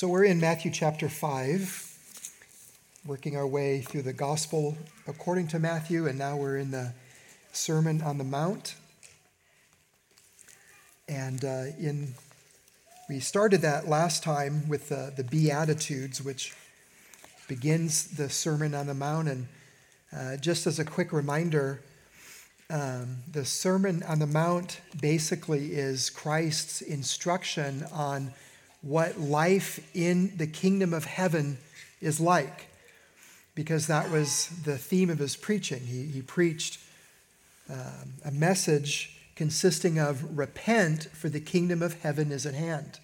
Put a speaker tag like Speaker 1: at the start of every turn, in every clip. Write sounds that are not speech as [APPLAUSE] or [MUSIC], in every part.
Speaker 1: So we're in Matthew chapter 5, working our way through the gospel according to Matthew, and now we're in the Sermon on the Mount. And uh, in we started that last time with the, Beatitudes, which begins the Sermon on the Mount. And uh, just as a quick reminder, um, the Sermon on the Mount basically is Christ's instruction on what life in the kingdom of heaven is like, because that was the theme of his preaching. He, he preached um, a message consisting of repent, for the kingdom of heaven is at hand.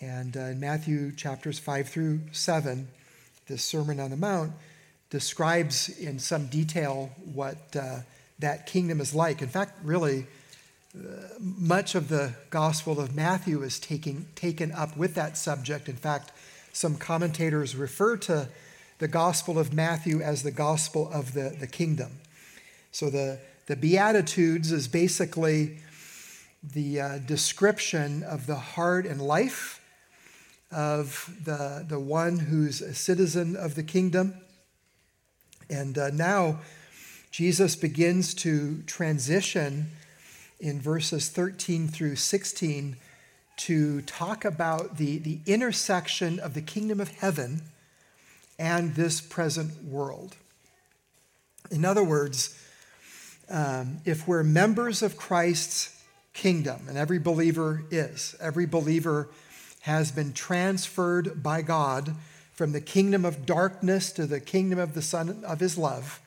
Speaker 1: And uh, in Matthew chapters 5 through 7, the Sermon on the Mount describes in some detail what uh, that kingdom is like. In fact, really, much of the Gospel of Matthew is taking, taken up with that subject. In fact, some commentators refer to the Gospel of Matthew as the Gospel of the, the kingdom. So the, the Beatitudes is basically the uh, description of the heart and life of the, the one who's a citizen of the kingdom. And uh, now Jesus begins to transition in verses 13 through 16 to talk about the, the intersection of the kingdom of heaven and this present world. In other words, um, if we're members of Christ's kingdom, and every believer is, every believer has been transferred by God from the kingdom of darkness to the kingdom of the Son of His love,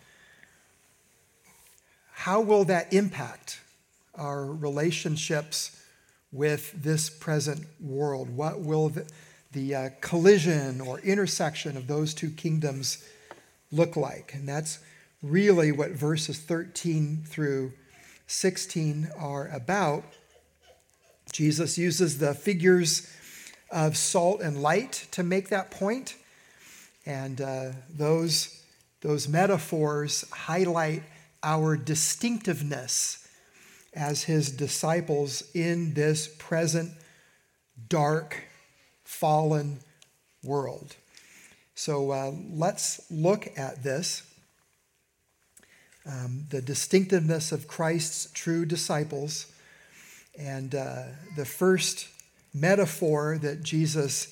Speaker 1: how will that impact our relationships with this present world? What will the, the uh, collision or intersection of those two kingdoms look like? And that's really what verses 13 through 16 are about. Jesus uses the figures of salt and light to make that point. And uh, those, those metaphors highlight our distinctiveness as his disciples in this present dark, fallen world. So uh, let's look at this um, the distinctiveness of Christ's true disciples. And uh, the first metaphor that Jesus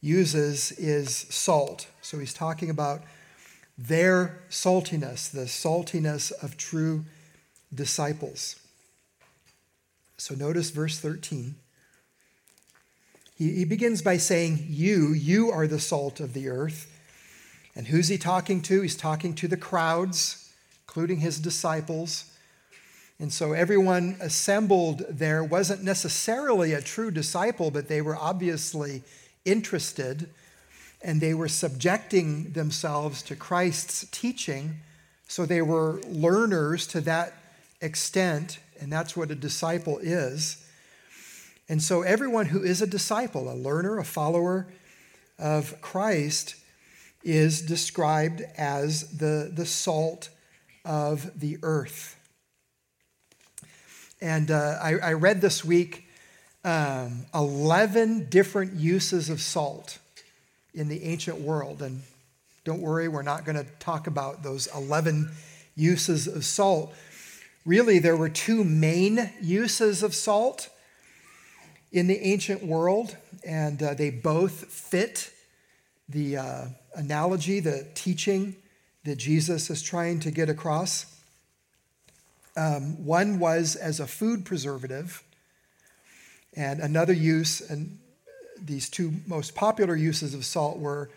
Speaker 1: uses is salt. So he's talking about their saltiness, the saltiness of true disciples. So notice verse 13. He, he begins by saying, You, you are the salt of the earth. And who's he talking to? He's talking to the crowds, including his disciples. And so everyone assembled there wasn't necessarily a true disciple, but they were obviously interested and they were subjecting themselves to Christ's teaching. So they were learners to that extent and that's what a disciple is. And so, everyone who is a disciple, a learner, a follower of Christ, is described as the, the salt of the earth. And uh, I, I, read this week um, 11 different uses of salt in the ancient world. And don't worry, we're not going to talk about those 11 uses of salt. Really, there were two main uses of salt in the ancient world, and uh, they both fit the uh, analogy, the teaching that Jesus is trying to get across. Um, one was as a food preservative, and another use, and these two most popular uses of salt were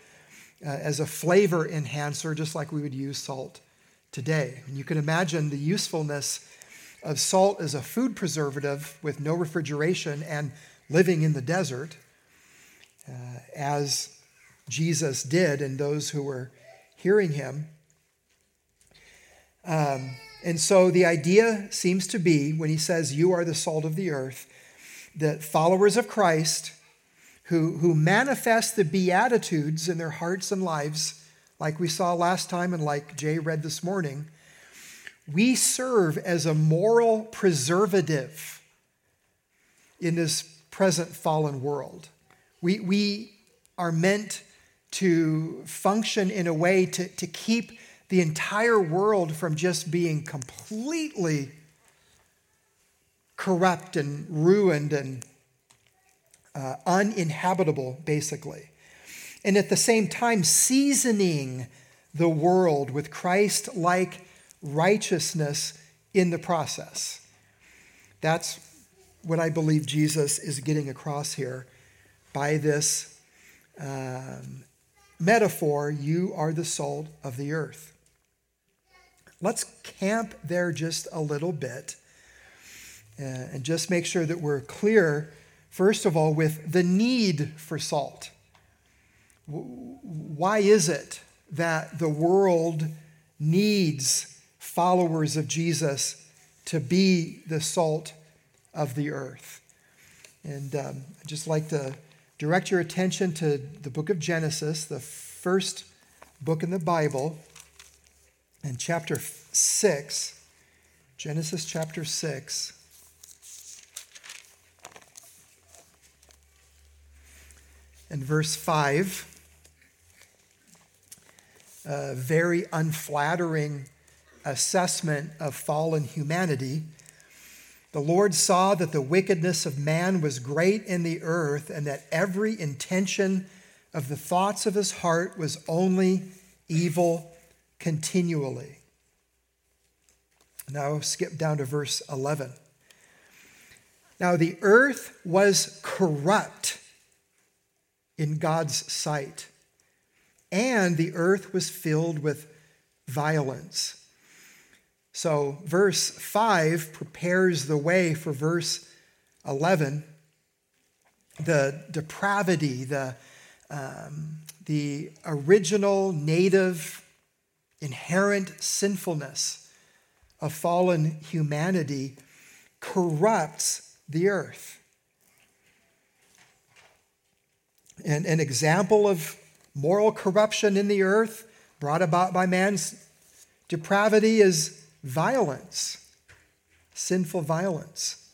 Speaker 1: uh, as a flavor enhancer, just like we would use salt today. And you can imagine the usefulness of salt as a food preservative with no refrigeration and living in the desert, uh, as Jesus did and those who were hearing him. Um, and so the idea seems to be when he says, You are the salt of the earth, that followers of Christ who, who manifest the Beatitudes in their hearts and lives like we saw last time and like Jay read this morning, we serve as a moral preservative in this present fallen world. We, we are meant to function in a way to, to keep the entire world from just being completely corrupt and ruined and uh, uninhabitable, basically. And at the same time, seasoning the world with Christ like righteousness in the process. That's what I believe Jesus is getting across here by this um, metaphor you are the salt of the earth. Let's camp there just a little bit uh, and just make sure that we're clear, first of all, with the need for salt. Why is it that the world needs followers of Jesus to be the salt of the earth? And um, I'd just like to direct your attention to the book of Genesis, the first book in the Bible, and chapter 6. Genesis chapter 6. And verse 5 a very unflattering assessment of fallen humanity. The Lord saw that the wickedness of man was great in the earth, and that every intention of the thoughts of his heart was only evil continually. Now, skip down to verse 11. Now, the earth was corrupt in God's sight and the earth was filled with violence. So, verse 5 prepares the way for verse 11. The depravity, the, um, the original native inherent sinfulness of fallen humanity corrupts the earth. And an example of moral corruption in the earth brought about by man's depravity is violence, sinful violence.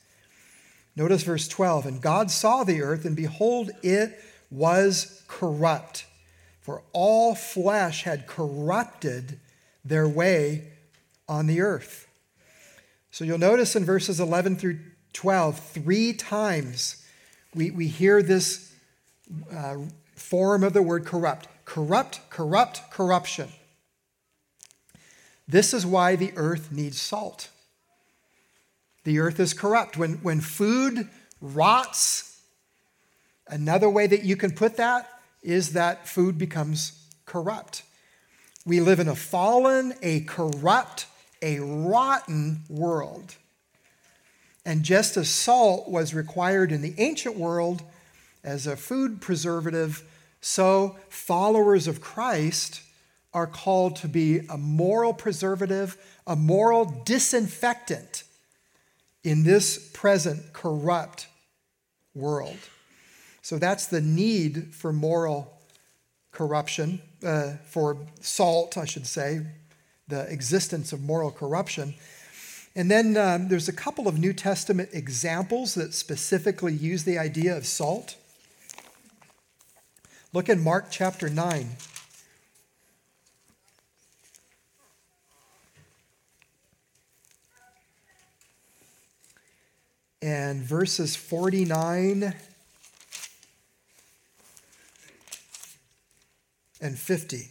Speaker 1: Notice verse 12 And God saw the earth, and behold, it was corrupt, for all flesh had corrupted their way on the earth. So you'll notice in verses 11 through 12, three times we, we hear this uh, form of the word corrupt. Corrupt, corrupt, corruption. This is why the earth needs salt. The earth is corrupt. When, when food rots, another way that you can put that is that food becomes corrupt. We live in a fallen, a corrupt, a rotten world. And just as salt was required in the ancient world as a food preservative, so, followers of Christ are called to be a moral preservative, a moral disinfectant in this present corrupt world. So, that's the need for moral corruption, uh, for salt, I should say, the existence of moral corruption. And then um, there's a couple of New Testament examples that specifically use the idea of salt. Look in Mark chapter 9. And verses 49 and 50.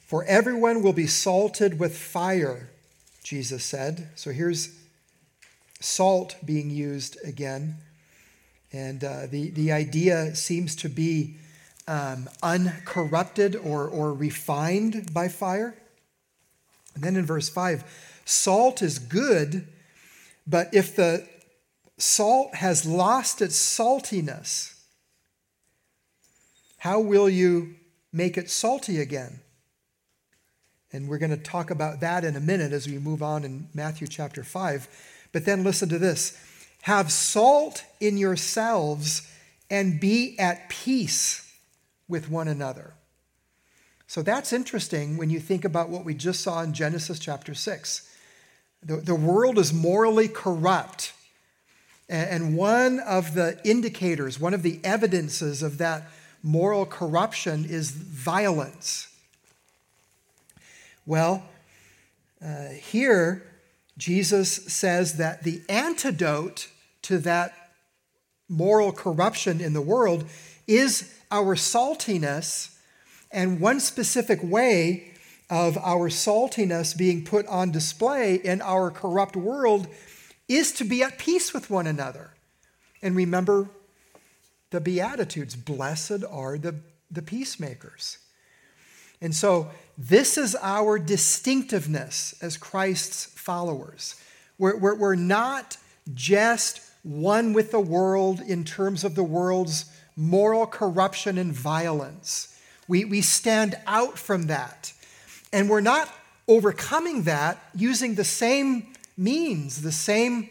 Speaker 1: For everyone will be salted with fire Jesus said. So here's salt being used again. And uh, the, the idea seems to be um, uncorrupted or, or refined by fire. And then in verse 5, salt is good, but if the salt has lost its saltiness, how will you make it salty again? And we're going to talk about that in a minute as we move on in Matthew chapter 5. But then listen to this have salt in yourselves and be at peace with one another. So that's interesting when you think about what we just saw in Genesis chapter 6. The, the world is morally corrupt. And one of the indicators, one of the evidences of that moral corruption is violence. Well, uh, here, Jesus says that the antidote to that moral corruption in the world is our saltiness. And one specific way of our saltiness being put on display in our corrupt world is to be at peace with one another. And remember the Beatitudes blessed are the, the peacemakers. And so, this is our distinctiveness as Christ's followers. We're, we're, we're not just one with the world in terms of the world's moral corruption and violence. We, we stand out from that. And we're not overcoming that using the same means, the same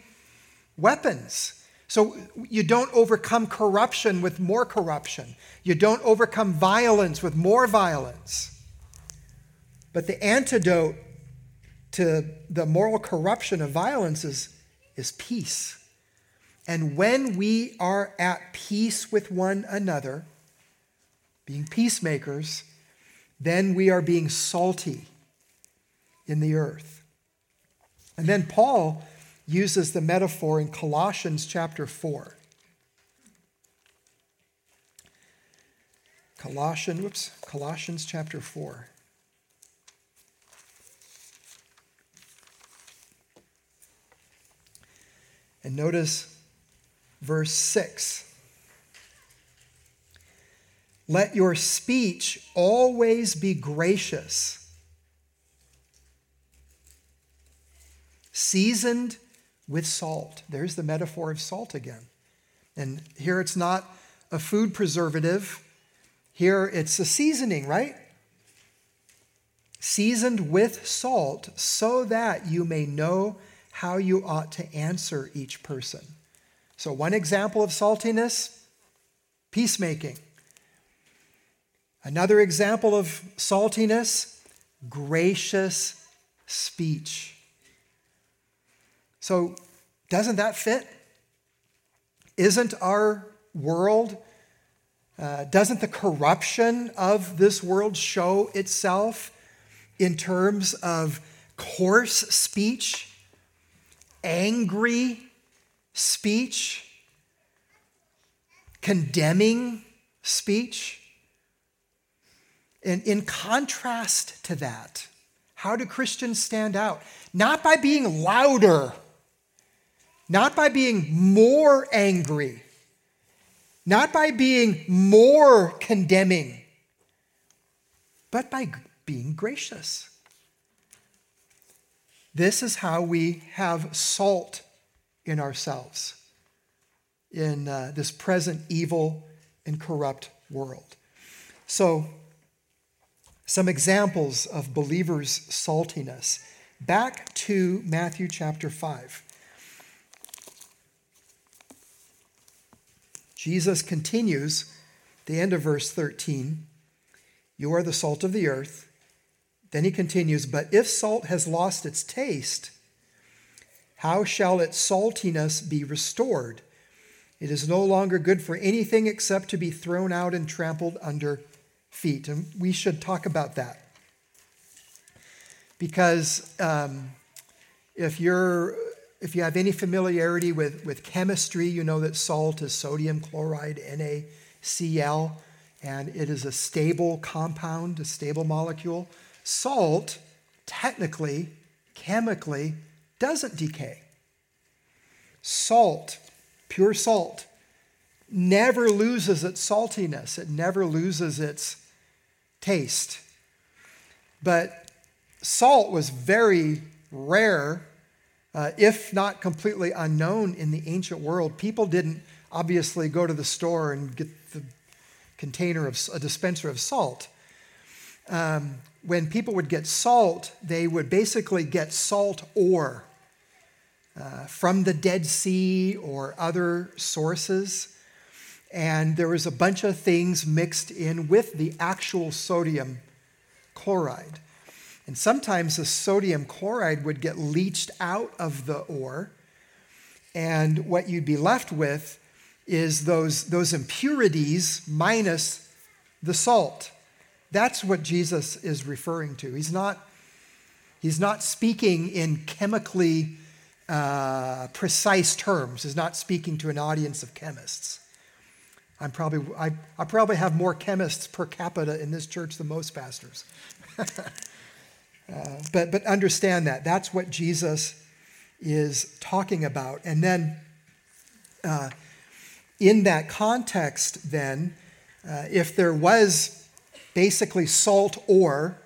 Speaker 1: weapons. So you don't overcome corruption with more corruption. You don't overcome violence with more violence. But the antidote to the moral corruption of violence is, is peace. And when we are at peace with one another, being peacemakers, then we are being salty in the earth. And then Paul uses the metaphor in Colossians chapter 4. Colossians, whoops, Colossians chapter 4. And notice verse 6. Let your speech always be gracious, seasoned with salt. There's the metaphor of salt again. And here it's not a food preservative, here it's a seasoning, right? Seasoned with salt so that you may know how you ought to answer each person. So, one example of saltiness peacemaking. Another example of saltiness gracious speech. So, doesn't that fit? Isn't our world, uh, doesn't the corruption of this world show itself in terms of coarse speech, angry speech, condemning speech. And in contrast to that, how do Christians stand out? Not by being louder, not by being more angry, not by being more condemning, but by being gracious. This is how we have salt in ourselves in uh, this present evil and corrupt world. So, some examples of believers' saltiness. Back to Matthew chapter 5. Jesus continues, the end of verse 13 You are the salt of the earth. Then he continues, But if salt has lost its taste, how shall its saltiness be restored? It is no longer good for anything except to be thrown out and trampled under feet. And we should talk about that. Because um, if you're if you have any familiarity with, with chemistry, you know that salt is sodium chloride, NaCl, and it is a stable compound, a stable molecule. Salt, technically, chemically, doesn't decay. Salt, pure salt, never loses its saltiness, it never loses its taste. But salt was very rare, uh, if not completely unknown in the ancient world. People didn't obviously go to the store and get the container of a dispenser of salt. Um, when people would get salt, they would basically get salt ore uh, from the Dead Sea or other sources. And there was a bunch of things mixed in with the actual sodium chloride. And sometimes the sodium chloride would get leached out of the ore, and what you'd be left with is those, those impurities minus the salt. That's what Jesus is referring to. He's not, he's not speaking in chemically uh, precise terms, he's not speaking to an audience of chemists. I'm probably, I, I probably have more chemists per capita in this church than most pastors. [LAUGHS] uh, but, but understand that. That's what Jesus is talking about. And then, uh, in that context, then, uh, if there was basically salt ore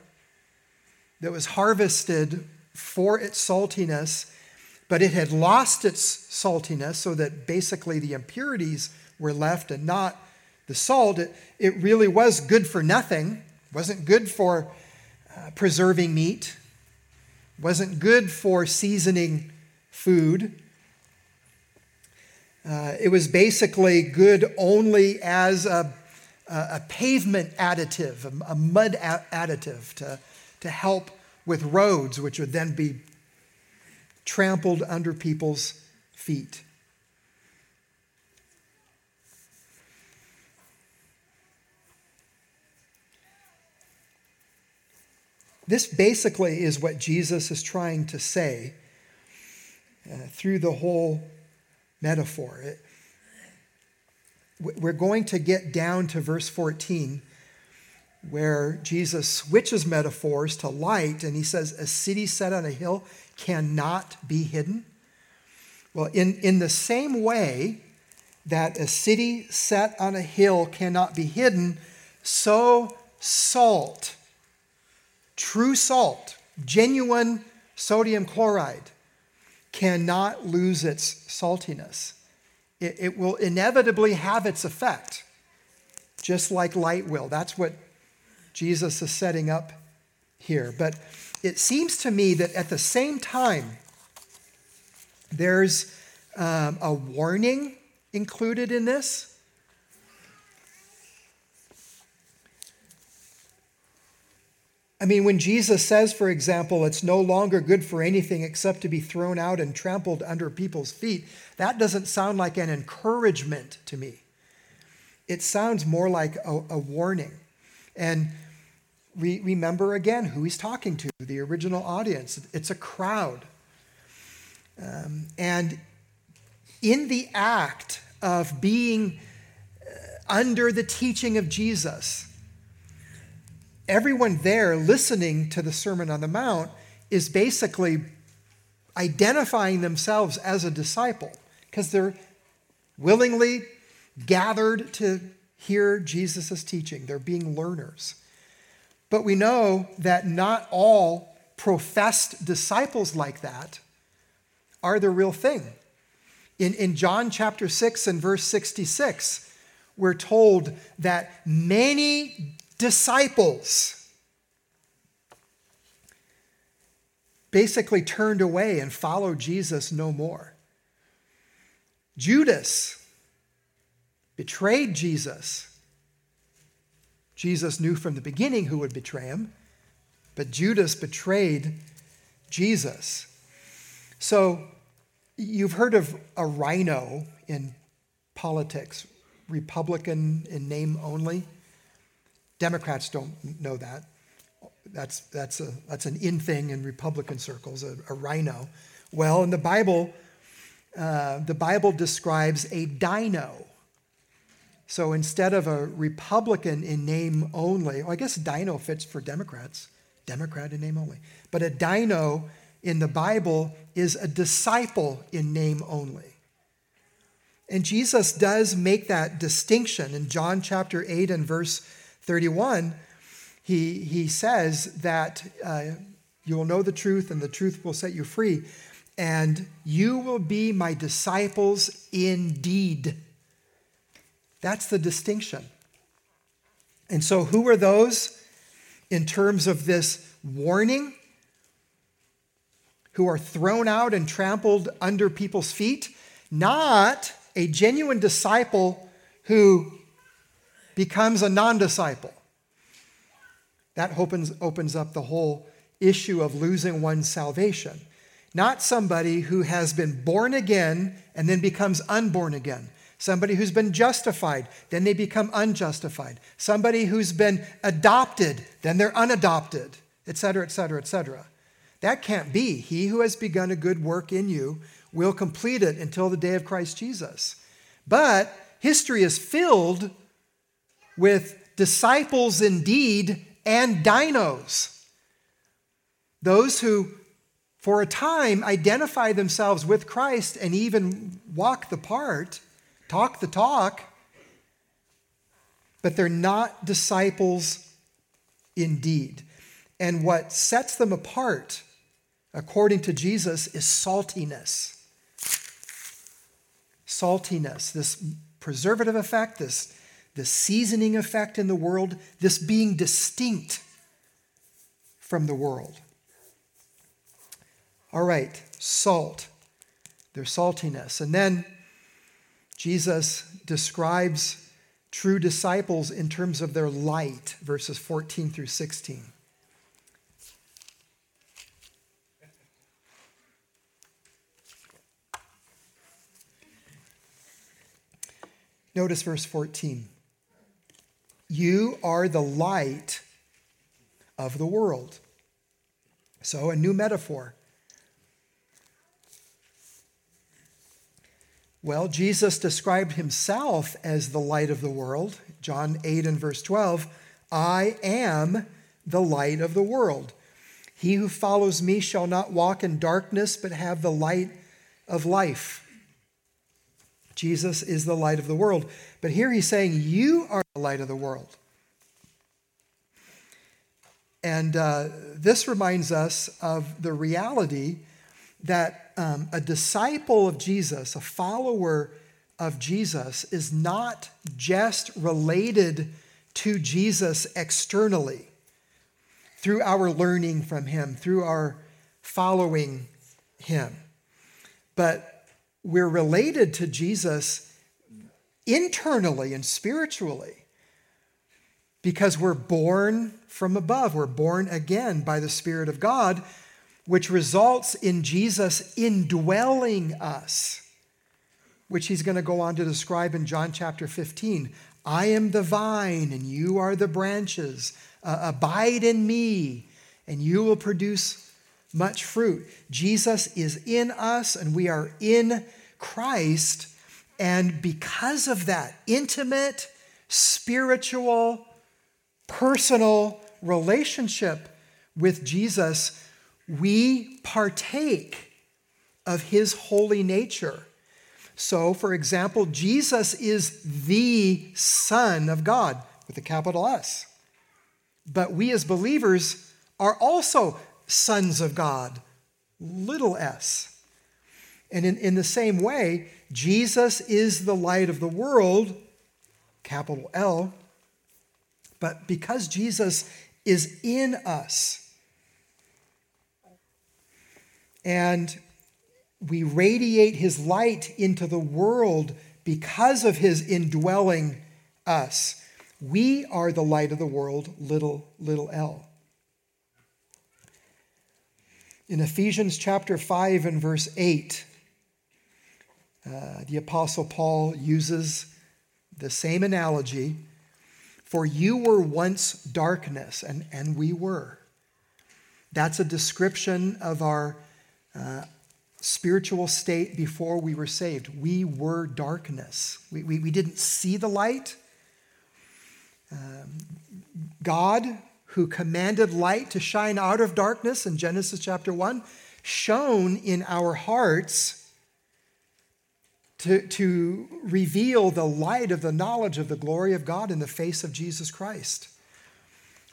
Speaker 1: that was harvested for its saltiness, but it had lost its saltiness, so that basically the impurities were left and not the salt, it, it really was good for nothing. wasn't good for uh, preserving meat, wasn't good for seasoning food. Uh, it was basically good only as a, a pavement additive, a, a mud a- additive to, to help with roads, which would then be trampled under people's feet. This basically is what Jesus is trying to say uh, through the whole metaphor. It, we're going to get down to verse 14 where Jesus switches metaphors to light and he says, A city set on a hill cannot be hidden. Well, in, in the same way that a city set on a hill cannot be hidden, so salt True salt, genuine sodium chloride, cannot lose its saltiness. It, it, will inevitably have its effect, just like light will. That's what Jesus is setting up here. But it seems to me that at the same time, there's um, a warning included in this. I mean, when Jesus says, for example, it's no longer good for anything except to be thrown out and trampled under people's feet, that doesn't sound like an encouragement to me. It sounds more like a, a warning. And re- remember again who he's talking to the original audience. It's a crowd. Um, and in the act of being uh, under the teaching of Jesus, everyone there listening to the Sermon on the Mount is basically identifying themselves as a disciple because they're willingly gathered to hear Jesus' teaching. They're being learners. But we know that not all professed disciples like that are the real thing. In, in John chapter 6 and verse 66, we're told that many disciples basically turned away and followed Jesus no more. Judas betrayed Jesus. Jesus knew from the beginning who would betray him, but Judas betrayed Jesus. So you've heard of a RINO in politics, Republican in name only. Democrats don't know that. That's, that's, a, that's an in thing in Republican circles, a, a RINO. Well, in the Bible, uh, the Bible describes a dino. So instead of a Republican in name only, well, I guess dino fits for Democrats, Democrat in name only. But a dino in the Bible is a disciple in name only. And Jesus does make that distinction in John chapter 8 and verse 31, he, he says that uh, you will know the truth and the truth will set you free, and you will be my disciples indeed. That's the distinction. And so, who are those in terms of this warning? Who are thrown out and trampled under people's feet? Not a genuine disciple who becomes a non disciple. That opens, opens up the whole issue of losing one's salvation. Not somebody who has been born again and then becomes unborn again. Somebody who's been justified, then they become unjustified. Somebody who's been adopted, then they're unadopted, etc., etc., etc. That can't be. He who has begun a good work in you will complete it until the day of Christ Jesus. But history is filled with disciples indeed and dinos. Those who, for a time, identify themselves with Christ and even walk the part, talk the talk, but they're not disciples indeed. And what sets them apart, according to Jesus, is saltiness. Saltiness, this preservative effect, this, this seasoning effect in the world, this being distinct from the world. All right, salt, their saltiness. And then Jesus describes true disciples in terms of their light, verses 14 through 16. Notice verse 14. You are the light of the world. So, a new metaphor. Well, Jesus described himself as the light of the world. John 8 and verse 12 I am the light of the world. He who follows me shall not walk in darkness, but have the light of life. Jesus is the light of the world. But here he's saying, You are the light of the world. And uh, this reminds us of the reality that um, a disciple of Jesus, a follower of Jesus, is not just related to Jesus externally through our learning from him, through our following him, but we're related to Jesus internally and spiritually because we're born from above. We're born again by the Spirit of God which results in Jesus indwelling us, which he's going to go on to describe in John chapter 15. I am the vine, and you are the branches. Uh, abide in me, and you will produce much fruit. Jesus is in us, and we are in Christ. And because of that intimate, spiritual, personal relationship with Jesus, we partake of his holy nature. So, for example, Jesus is the Son of God with a capital S. But we as believers are also sons of God, little s. And in, in the same way, Jesus is the light of the world, capital L. But because Jesus is in us, and we radiate his light into the world because of his indwelling us. We are the light of the world, little, little l. In Ephesians chapter 5 and verse 8, uh, the Apostle Paul uses the same analogy. For you were once darkness, and, and we were. That's a description of our uh, spiritual state before we were saved. We were darkness, we, we, we didn't see the light. Um, God, who commanded light to shine out of darkness in Genesis chapter 1, shone in our hearts to, to reveal the light of the knowledge of the glory of God in the face of Jesus Christ.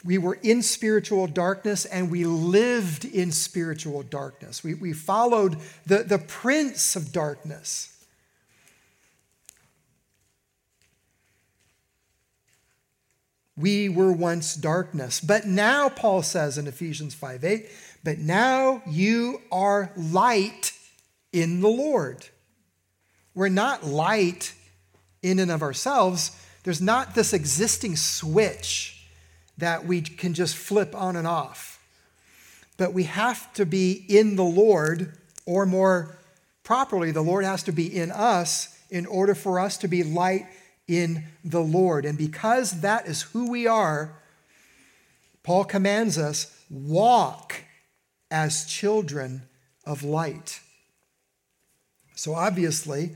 Speaker 1: We were in spiritual darkness and we lived in spiritual darkness. We, we followed the, the prince of darkness. We were once darkness. But now, Paul says in Ephesians 5 8, but now you are light in the Lord. We're not light in and of ourselves. There's not this existing switch that we can just flip on and off. but we have to be in the Lord, or more properly, the Lord has to be in us in order for us to be light in the Lord. And because that is who we are, Paul commands us walk as children of light. So obviously,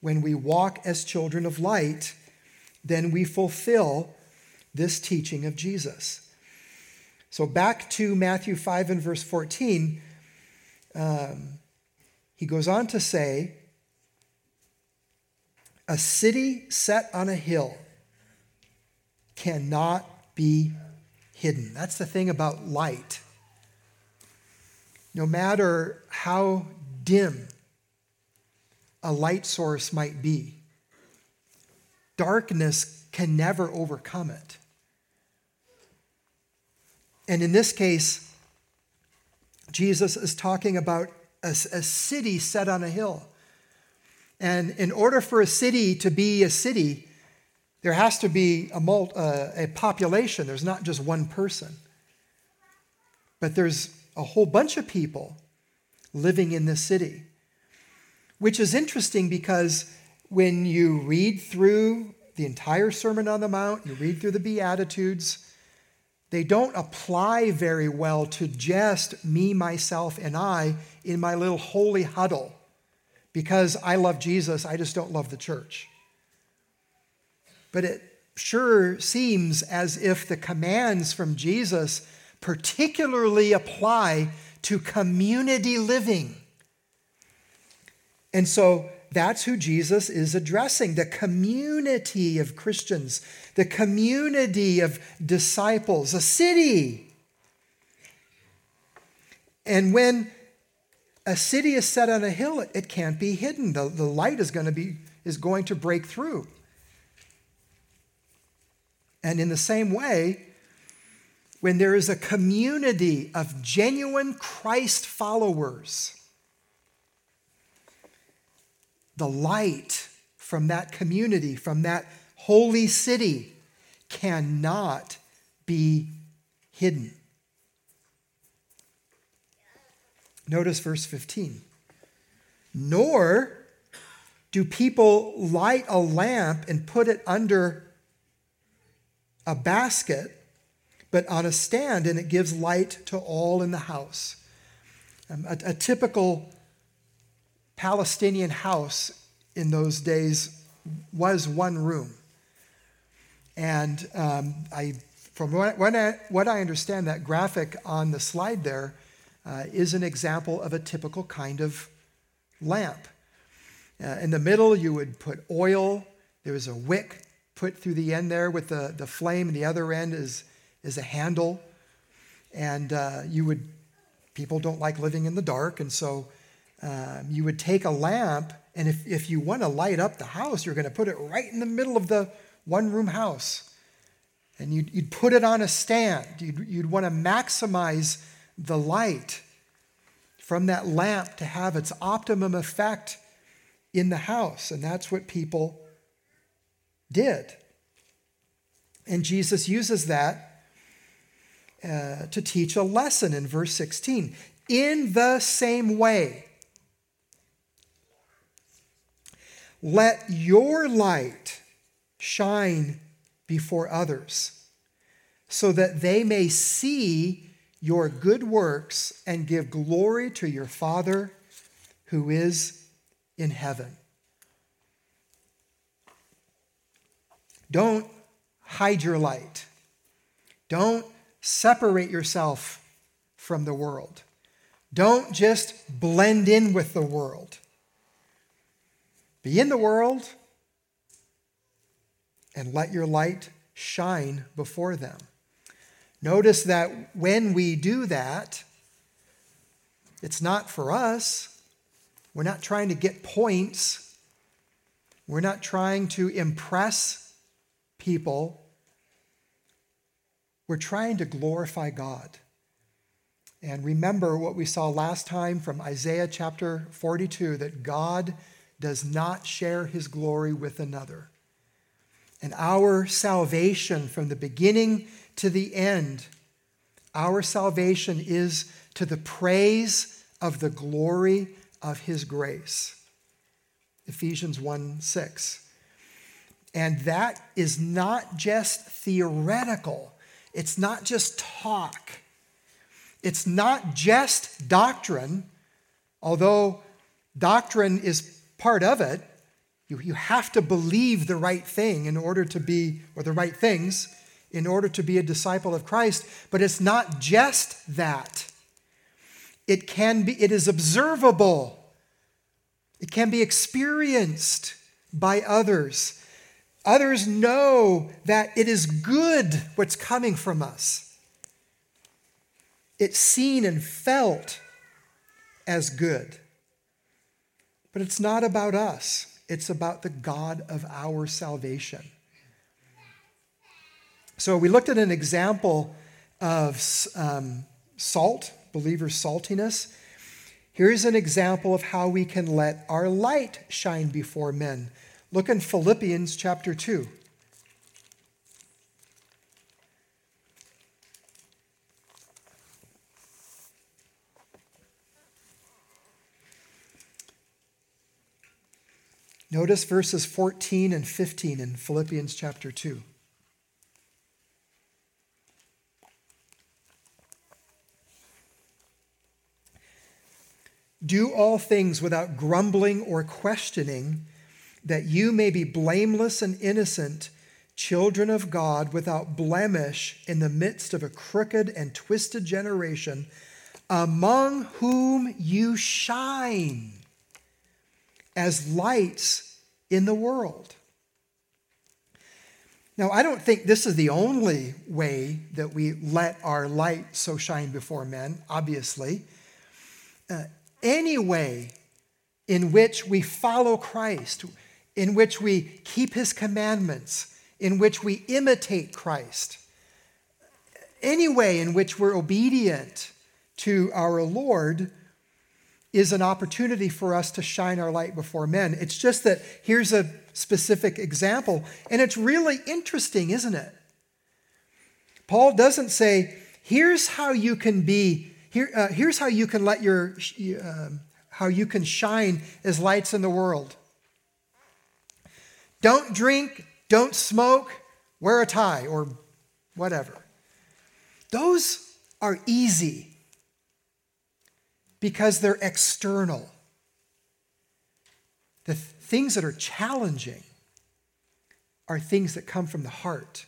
Speaker 1: when we walk as children of light, then we fulfill this teaching of Jesus. So back to Matthew 5 and verse 14, um, he goes on to say, A city set on a hill cannot be hidden. That's the thing about light. No matter how dim a light source might be, darkness can never overcome it. And in this case, Jesus is talking about a, a, city set on a hill. And in order for a city to be a city, there has to be a, uh, a population. There's not just one person, but there's a whole bunch of people living in this city, which is interesting because when you read through the entire Sermon on the Mount, you read through the Beatitudes, they don't apply very well to just me, myself, and I in my little holy huddle because I love Jesus, I just don't love the church. But it sure seems as if the commands from Jesus particularly apply to community living. And so that's who Jesus is addressing the community of Christians, the community of disciples, a city. And when a city is set on a hill, it can't be hidden. The, the light is going to be is going to break through. And in the same way, when there is a community of genuine Christ followers, the light from that community, from that holy city, cannot be hidden. Notice verse 15. Nor do people light a lamp and put it under a basket, but on a stand, and it gives light to all in the house. Um, a, a typical Palestinian house in those days was one room. And um, I, from what, I, what I understand, that graphic on the slide there uh, is an example of a typical kind of lamp. Uh, in the middle, you would put oil. There was a wick put through the end there with the, the flame, and the other end is, is a handle. And uh, you would, people don't like living in the dark, and so um, you would take a lamp, and if, if you want to light up the house, you're going to put it right in the middle of the one room house. And you'd, you'd put it on a stand. You'd, you'd want to maximize the light from that lamp to have its optimum effect in the house. And that's what people did. And Jesus uses that uh, to teach a lesson in verse 16. In the same way, Let your light shine before others, so that they may see your good works and give glory to your Father who is in heaven. Don't hide your light. Don't separate yourself from the world. Don't just blend in with the world. Be in the world and let your light shine before them. Notice that when we do that, it's not for us. We're not trying to get points. We're not trying to impress people. We're trying to glorify God. And remember what we saw last time from Isaiah chapter 42 that God does not share his glory with another. And our salvation from the beginning to the end, our salvation is to the praise of the glory of his grace. Ephesians 1 6. And that is not just theoretical, it's not just talk, it's not just doctrine, although doctrine is part of it. You, you have to believe the right thing in order to be, or the right things, in order to be a disciple of Christ. But it's not just that. It can be, it is observable. It can be experienced by others. Others know that it is good what's coming from us. It's seen and felt as good. But it's not about us, it's about the God of our salvation. So we looked at an example of um, salt, believers' saltiness. Here's an example of how we can let our light shine before men. Look in Philippians chapter 2. Notice verses 14 and 15 in Philippians chapter 2. Do all things without grumbling or questioning that you may be blameless and innocent, children of God, without blemish in the midst of a crooked and twisted generation, among whom you shine as lights in the world. Now, I don't think this is the only way that we let our light so shine before men, obviously. Uh, any way in which we follow Christ, in which we keep his commandments, in which we imitate Christ, any way in which we're obedient to our Lord is an opportunity for us to shine our light before men. It's just that here's a specific example, and it's really interesting, isn't it? Paul doesn't say, here's how you can be, here, uh, here's how you can let your, uh, how you can shine as lights in the world. Don't drink, don't smoke, wear a tie, or whatever. Those are easy because they're external. The things that are challenging are things that come from the heart.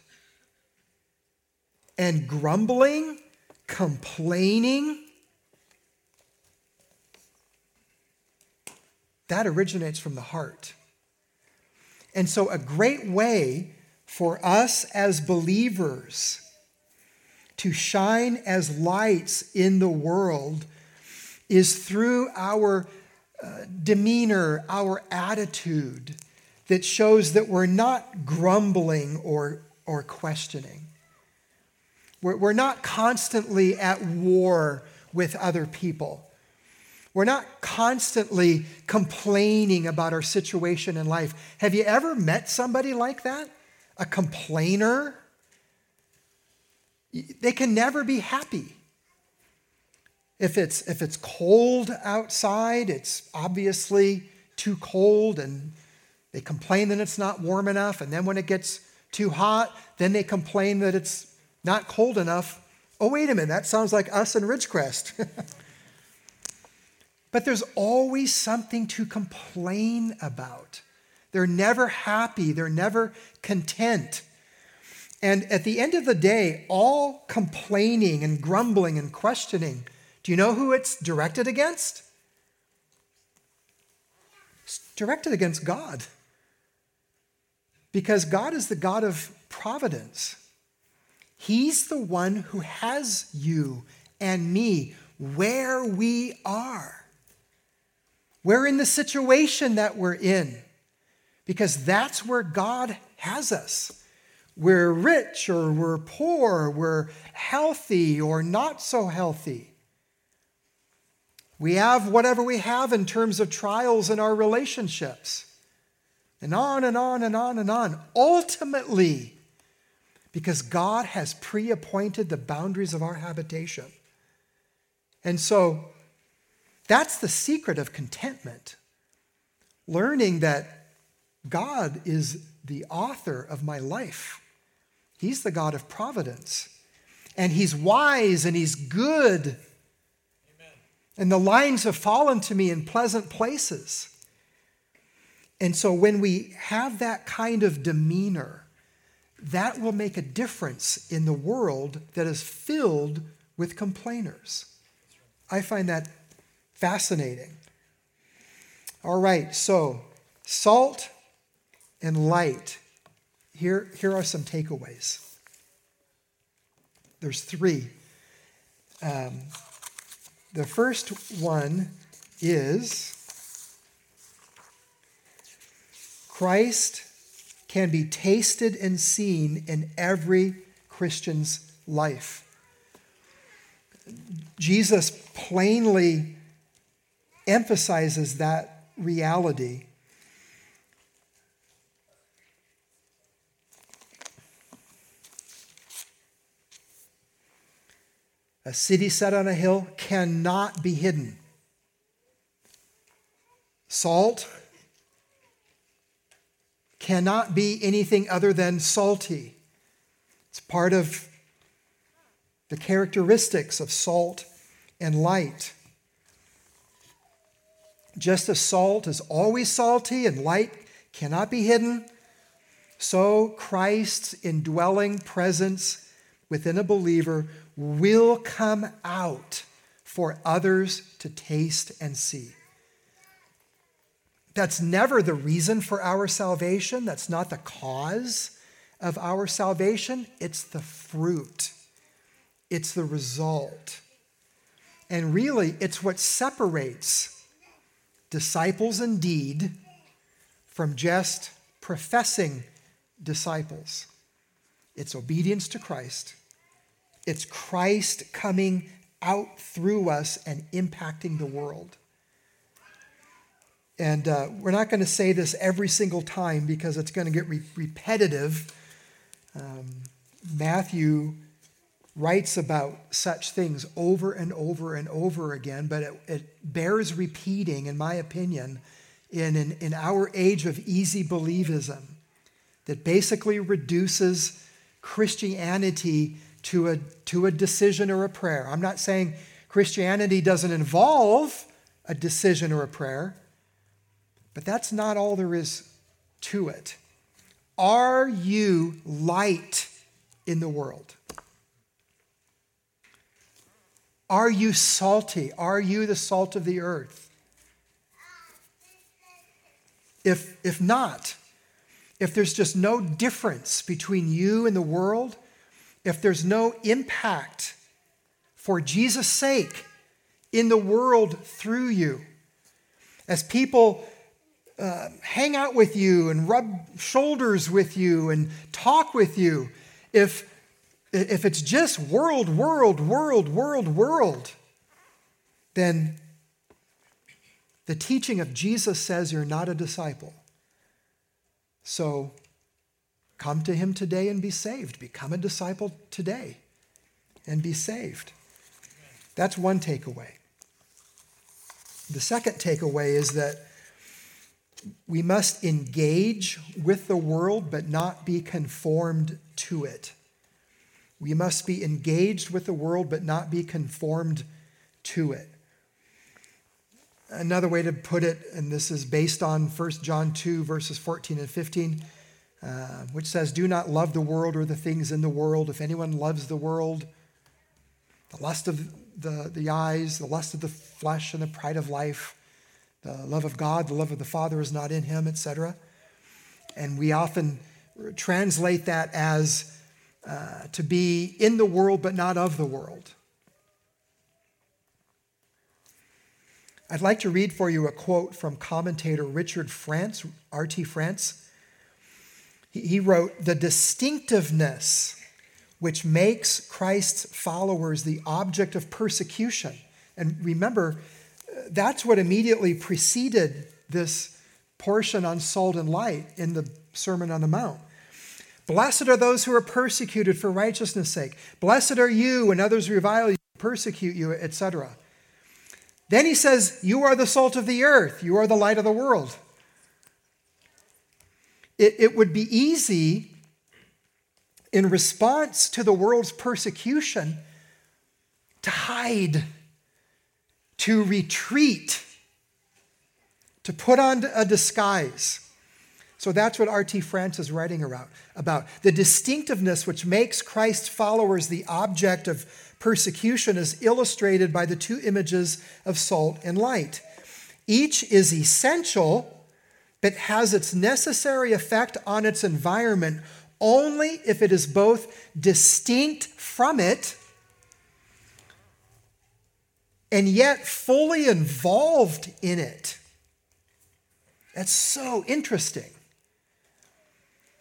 Speaker 1: And grumbling, complaining, that originates from the heart. And so, a great way for us as believers to shine as lights in the world is through our uh, demeanor, our attitude that shows that we're not grumbling or, or questioning. We're, we're not constantly at war with other people. We're not constantly complaining about our situation in life. Have you ever met somebody like that? A complainer? They can never be happy. If it's, if it's cold outside, it's obviously too cold, and they complain that it's not warm enough. And then when it gets too hot, then they complain that it's not cold enough. Oh, wait a minute, that sounds like us in Ridgecrest. [LAUGHS] But there's always something to complain about. They're never happy, they're never content. And at the end of the day, all complaining and grumbling and questioning, do you know who it's directed against? It's directed against God. Because God is the God of providence. He's the one who has you and me where we are. We're in the situation that we're in because that's where God has us. We're rich or we're poor, we're healthy or not so healthy. We have whatever we have in terms of trials in our relationships. And on and on and on and on. Ultimately, because God has pre appointed the boundaries of our habitation. And so that's the secret of contentment. Learning that God is the author of my life. He's the God of providence. And He's wise and He's good. Amen. And the lines have fallen to me in pleasant places. And so when we have that kind of demeanor, that will make a difference in the world that is filled with complainers. I find that fascinating. All right, so salt and light. Here, here are some takeaways. There's three. Um, the first one is Christ can be tasted and seen in every Christian's life. Jesus plainly emphasizes that reality. A city set on a hill cannot be hidden. Salt cannot be anything other than salty. It's part of the characteristics of salt and light. Just as salt is always salty and light cannot be hidden, so Christ's indwelling presence within a believer will come out for others to taste and see. That's never the reason for our salvation. That's not the cause of our salvation. It's the fruit, it's the result. And really, it's what separates disciples indeed from just professing disciples. It's obedience to Christ, it's Christ coming out through us and impacting the world. And uh, we're not going to say this every single time because it's going to get re- repetitive. Um, Matthew writes about such things over and over and over again, but it, it bears repeating, in my opinion, in, in, in our age of easy believism that basically reduces Christianity to a, to a decision or a prayer. I'm not saying Christianity doesn't involve a decision or a prayer. But that's not all there is to it. Are you light in the world? Are you salty? Are you the salt of the earth? If, if not, if there's just no difference between you and the world, if there's no impact for Jesus' sake in the world through you, as people uh, hang out with you and rub shoulders with you and talk with you, if, if it's just world, world, world, world, world, then the teaching of Jesus says you're not a disciple. So come to him today and be saved. Become a disciple today and be saved. That's one takeaway. The second takeaway is that we must engage with the world but not be conformed to it. We must be engaged with the world but not be conformed to it. Another way to put it, and this is based on 1 John 2, verses 14 and 15, uh, which says, Do not love the world or the things in the world. If anyone loves the world, the lust of the, the eyes, the lust of the flesh, and the pride of life, the love of God, the love of the Father is not in him, etc. And we often translate that as uh, to be in the world but not of the world. I'd like to read for you a quote from commentator Richard France, R.T. France. He wrote, The distinctiveness which makes Christ's followers the object of persecution. And remember, that's what immediately preceded this portion on salt and light in the Sermon on the Mount. Blessed are those who are persecuted for righteousness' sake. Blessed are you when others revile you, persecute you, etc. Then he says, You are the salt of the earth, you are the light of the world. It, it would be easy in response to the world's persecution to hide, to retreat, to put on a disguise. So that's what R.T. France is writing about, about. The distinctiveness which makes Christ's followers the object of persecution is illustrated by the two images of salt and light. Each is essential, but has its necessary effect on its environment only if it is both distinct from it and yet fully involved in it. That's so interesting.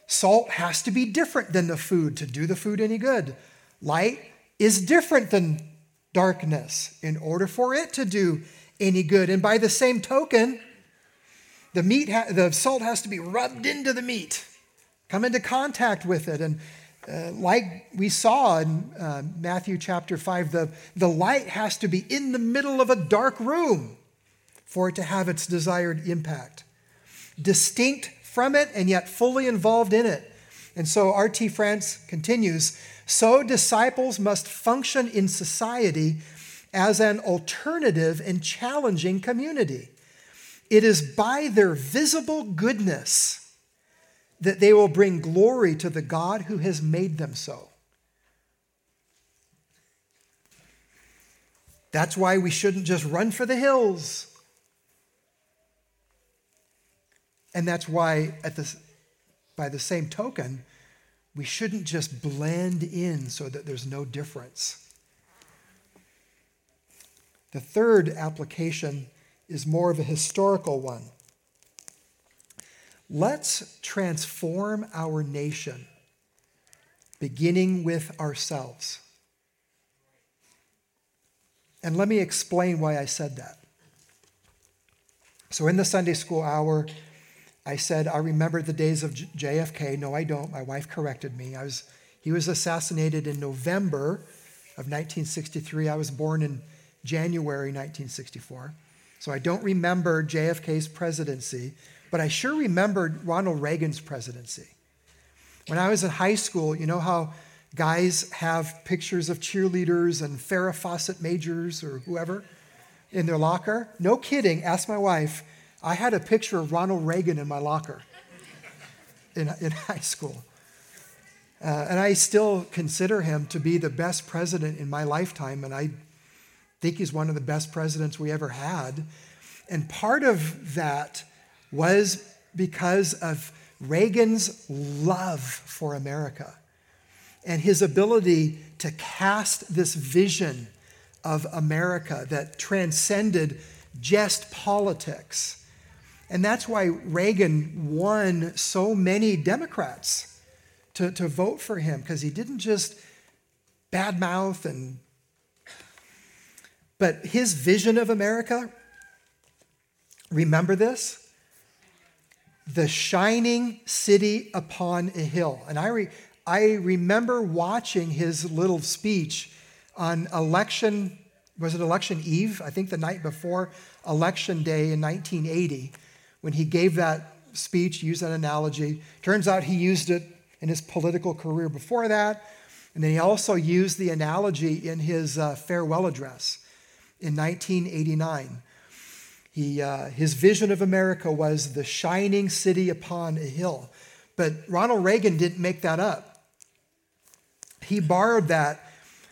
Speaker 1: Salt has to be different than the food to do the food any good. Light is different than darkness in order for it to do any good. And by the same token, the meat, ha- the salt has to be rubbed into the meat, come into contact with it. And uh, like we saw in uh, Matthew chapter 5, the, the light has to be in the middle of a dark room for it to have its desired impact. Distinct from it and yet fully involved in it. And so R.T. France continues so disciples must function in society as an alternative and challenging community. It is by their visible goodness that they will bring glory to the God who has made them so. That's why we shouldn't just run for the hills. And that's why, at the, by the same token, we shouldn't just blend in so that there's no difference. The third application is more of a historical one. Let's transform our nation, beginning with ourselves. And let me explain why I said that. So, in the Sunday school hour, I said, I remember the days of JFK. No, I don't. My wife corrected me. I was, he was assassinated in November of 1963. I was born in January 1964. So I don't remember JFK's presidency, but I sure remembered Ronald Reagan's presidency. When I was in high school, you know how guys have pictures of cheerleaders and Farrah Fawcett Majors or whoever in their locker? No kidding. Ask my wife. I had a picture of Ronald Reagan in my locker in, in [LAUGHS] high school. Uh, and I still consider him to be the best president in my lifetime, and I think he's one of the best presidents we ever had. And part of that was because of Reagan's love for America and his ability to cast this vision of America that transcended just politics and that's why Reagan won so many Democrats to, to vote for him, because he didn't just badmouth and but his vision of America, remember this? The shining city upon a hill. And I, re, I remember watching his little speech on election, was it election eve? I think the night before election day in 1980 when he gave that speech, used that analogy. Turns out he used it in his political career before that. And then he also used the analogy in his uh, farewell address in 1989. He, uh, his vision of America was the shining city upon a hill. But Ronald Reagan didn't make that up. He borrowed that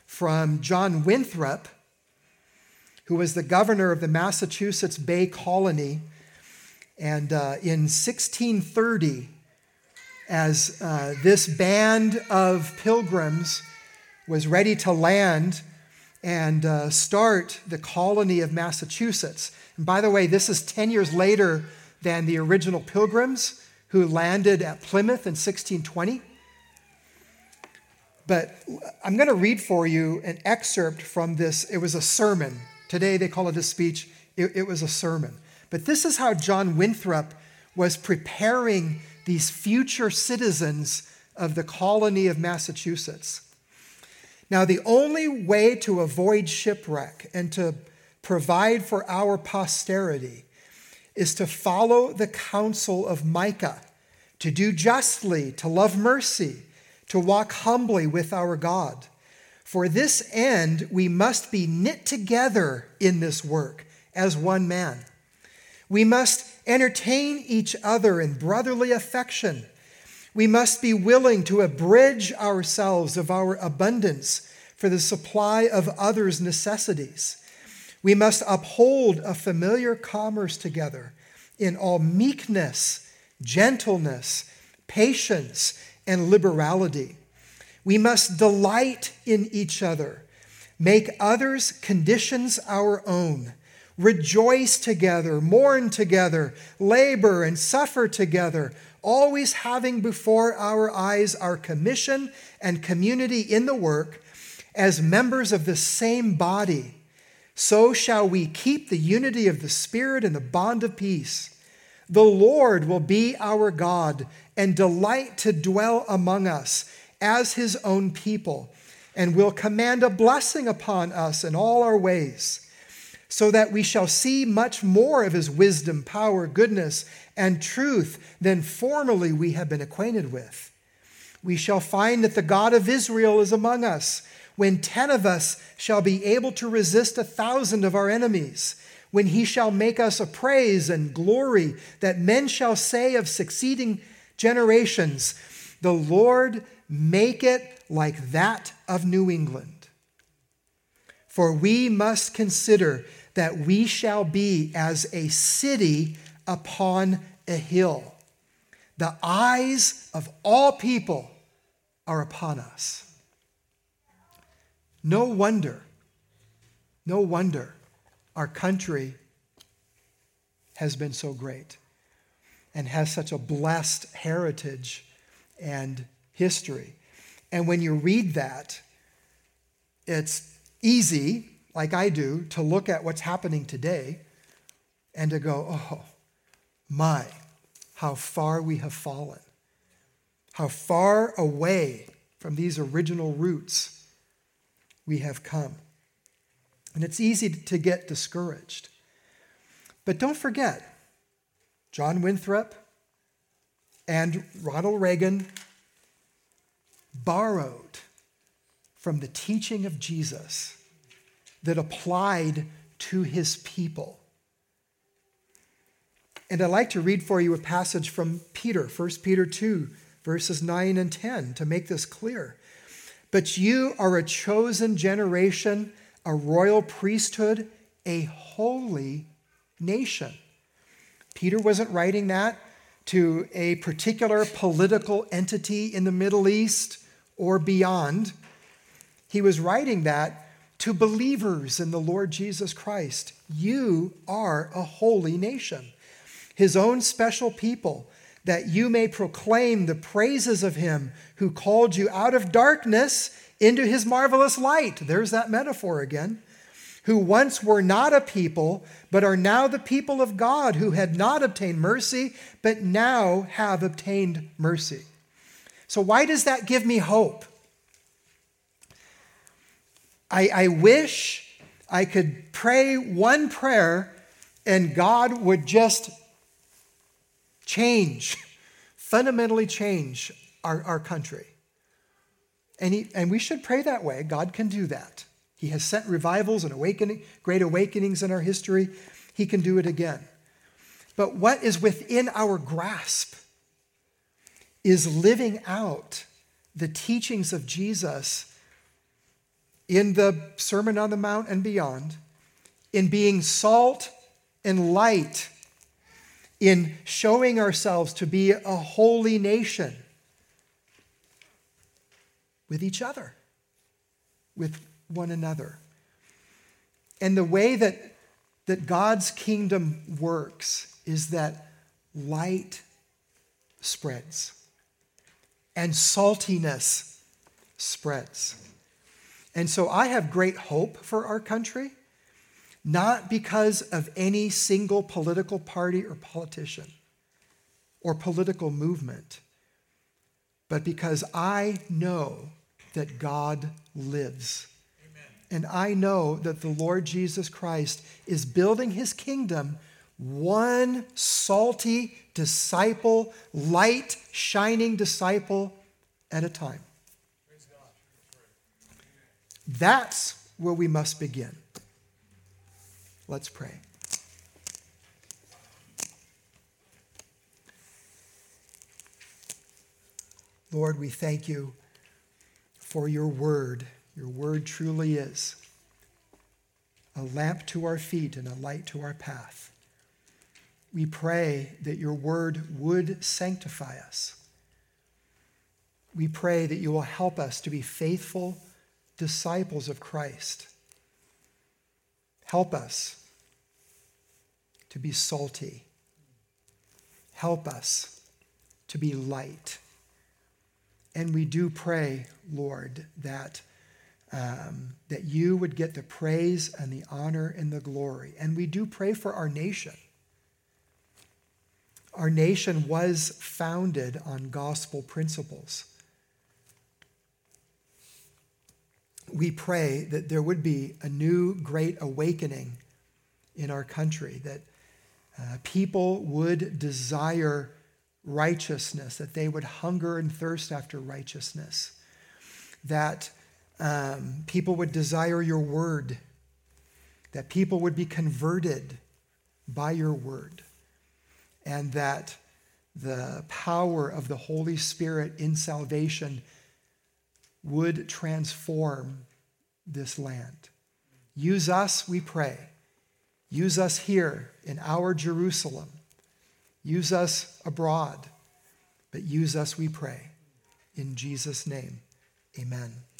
Speaker 1: from John Winthrop, who was the governor of the Massachusetts Bay Colony and uh, in 1630, as uh, this band of pilgrims was ready to land and uh, start the colony of Massachusetts. And by the way, this is 10 years later than the original pilgrims who landed at Plymouth in 1620. But I'm going to read for you an excerpt from this. It was a sermon. Today they call it a speech. It, it was a sermon. But this is how John Winthrop was preparing these future citizens of the colony of Massachusetts. Now, the only way to avoid shipwreck and to provide for our posterity is to follow the counsel of Micah, to do justly, to love mercy, to walk humbly with our God. For this end, we must be knit together in this work as one man. We must entertain each other in brotherly affection. We must be willing to abridge ourselves of our abundance for the supply of others' necessities. We must uphold a familiar commerce together in all meekness, gentleness, patience, and liberality. We must delight in each other, make others' conditions our own, rejoice together, mourn together, labor and suffer together, always having before our eyes our commission and community in the work as members of the same body so shall we keep the unity of the Spirit and the bond of peace. The Lord will be our God and delight to dwell among us as his own people, and will command a blessing upon us in all our ways, so that we shall see much more of his wisdom, power, goodness, and truth than formerly we have been acquainted with. We shall find that the God of Israel is among us when ten of us shall be able to resist a thousand of our enemies, when he shall make us a praise and glory that men shall say of succeeding generations, the Lord make it like that of New England. For we must consider that we shall be as a city upon a hill. The eyes of all people are upon us. No wonder, no wonder our country has been so great and has such a blessed heritage and history. And when you read that, it's easy, like I do, to look at what's happening today and to go, oh, my, how far we have fallen, how far away from these original roots we have come. And it's easy to get discouraged. But don't forget, John Winthrop and Ronald Reagan borrowed from the teaching of Jesus that applied to his people. And I'd like to read for you a passage from Peter, 1 Peter 2, verses 9 and 10, to make this clear. But you are a chosen generation, a royal priesthood, a holy nation. Peter wasn't writing that to a particular political entity in the Middle East or beyond. He was writing that to believers in the Lord Jesus Christ. You are a holy nation, his own special people that you may proclaim the praises of him who called you out of darkness into his marvelous light. There's that metaphor again. Who once were not a people, but are now the people of God, who had not obtained mercy, but now have obtained mercy. So, why does that give me hope? I, I wish I could pray one prayer and God would just change, fundamentally change our, our country. And, he, and we should pray that way. God can do that. He has sent revivals and awakening, great awakenings in our history. He can do it again. But what is within our grasp is living out the teachings of Jesus in the Sermon on the Mount and beyond, in being salt and light in showing ourselves to be a holy nation with each other, with one another. And the way that, that God's kingdom works is that light spreads and saltiness spreads. And so I have great hope for our country not because of any single political party or politician or political movement, but because I know that God lives. Amen. and I know that the Lord Jesus Christ is building his kingdom one salty disciple, light shining disciple at a time. That's where we must begin. Let's pray. Lord, we thank you for your word. Your word truly is a lamp to our feet and a light to our path. We pray that your word would sanctify us. We pray that you will help us to be faithful disciples of Christ. Help us to be salty. Help us to be light. And we do pray, Lord, that, um, that you would get the praise and the honor and the glory. And we do pray for our nation. Our nation was founded on gospel principles. We pray that there would be a new great awakening in our country, that uh, people would desire righteousness, that they would hunger and thirst after righteousness, that um, people would desire your word, that people would be converted by your word, and that the power of the Holy Spirit in salvation would transform this land. Use us, we pray. Use us here in our Jerusalem Use us abroad, but use us, we pray. In Jesus' name, amen.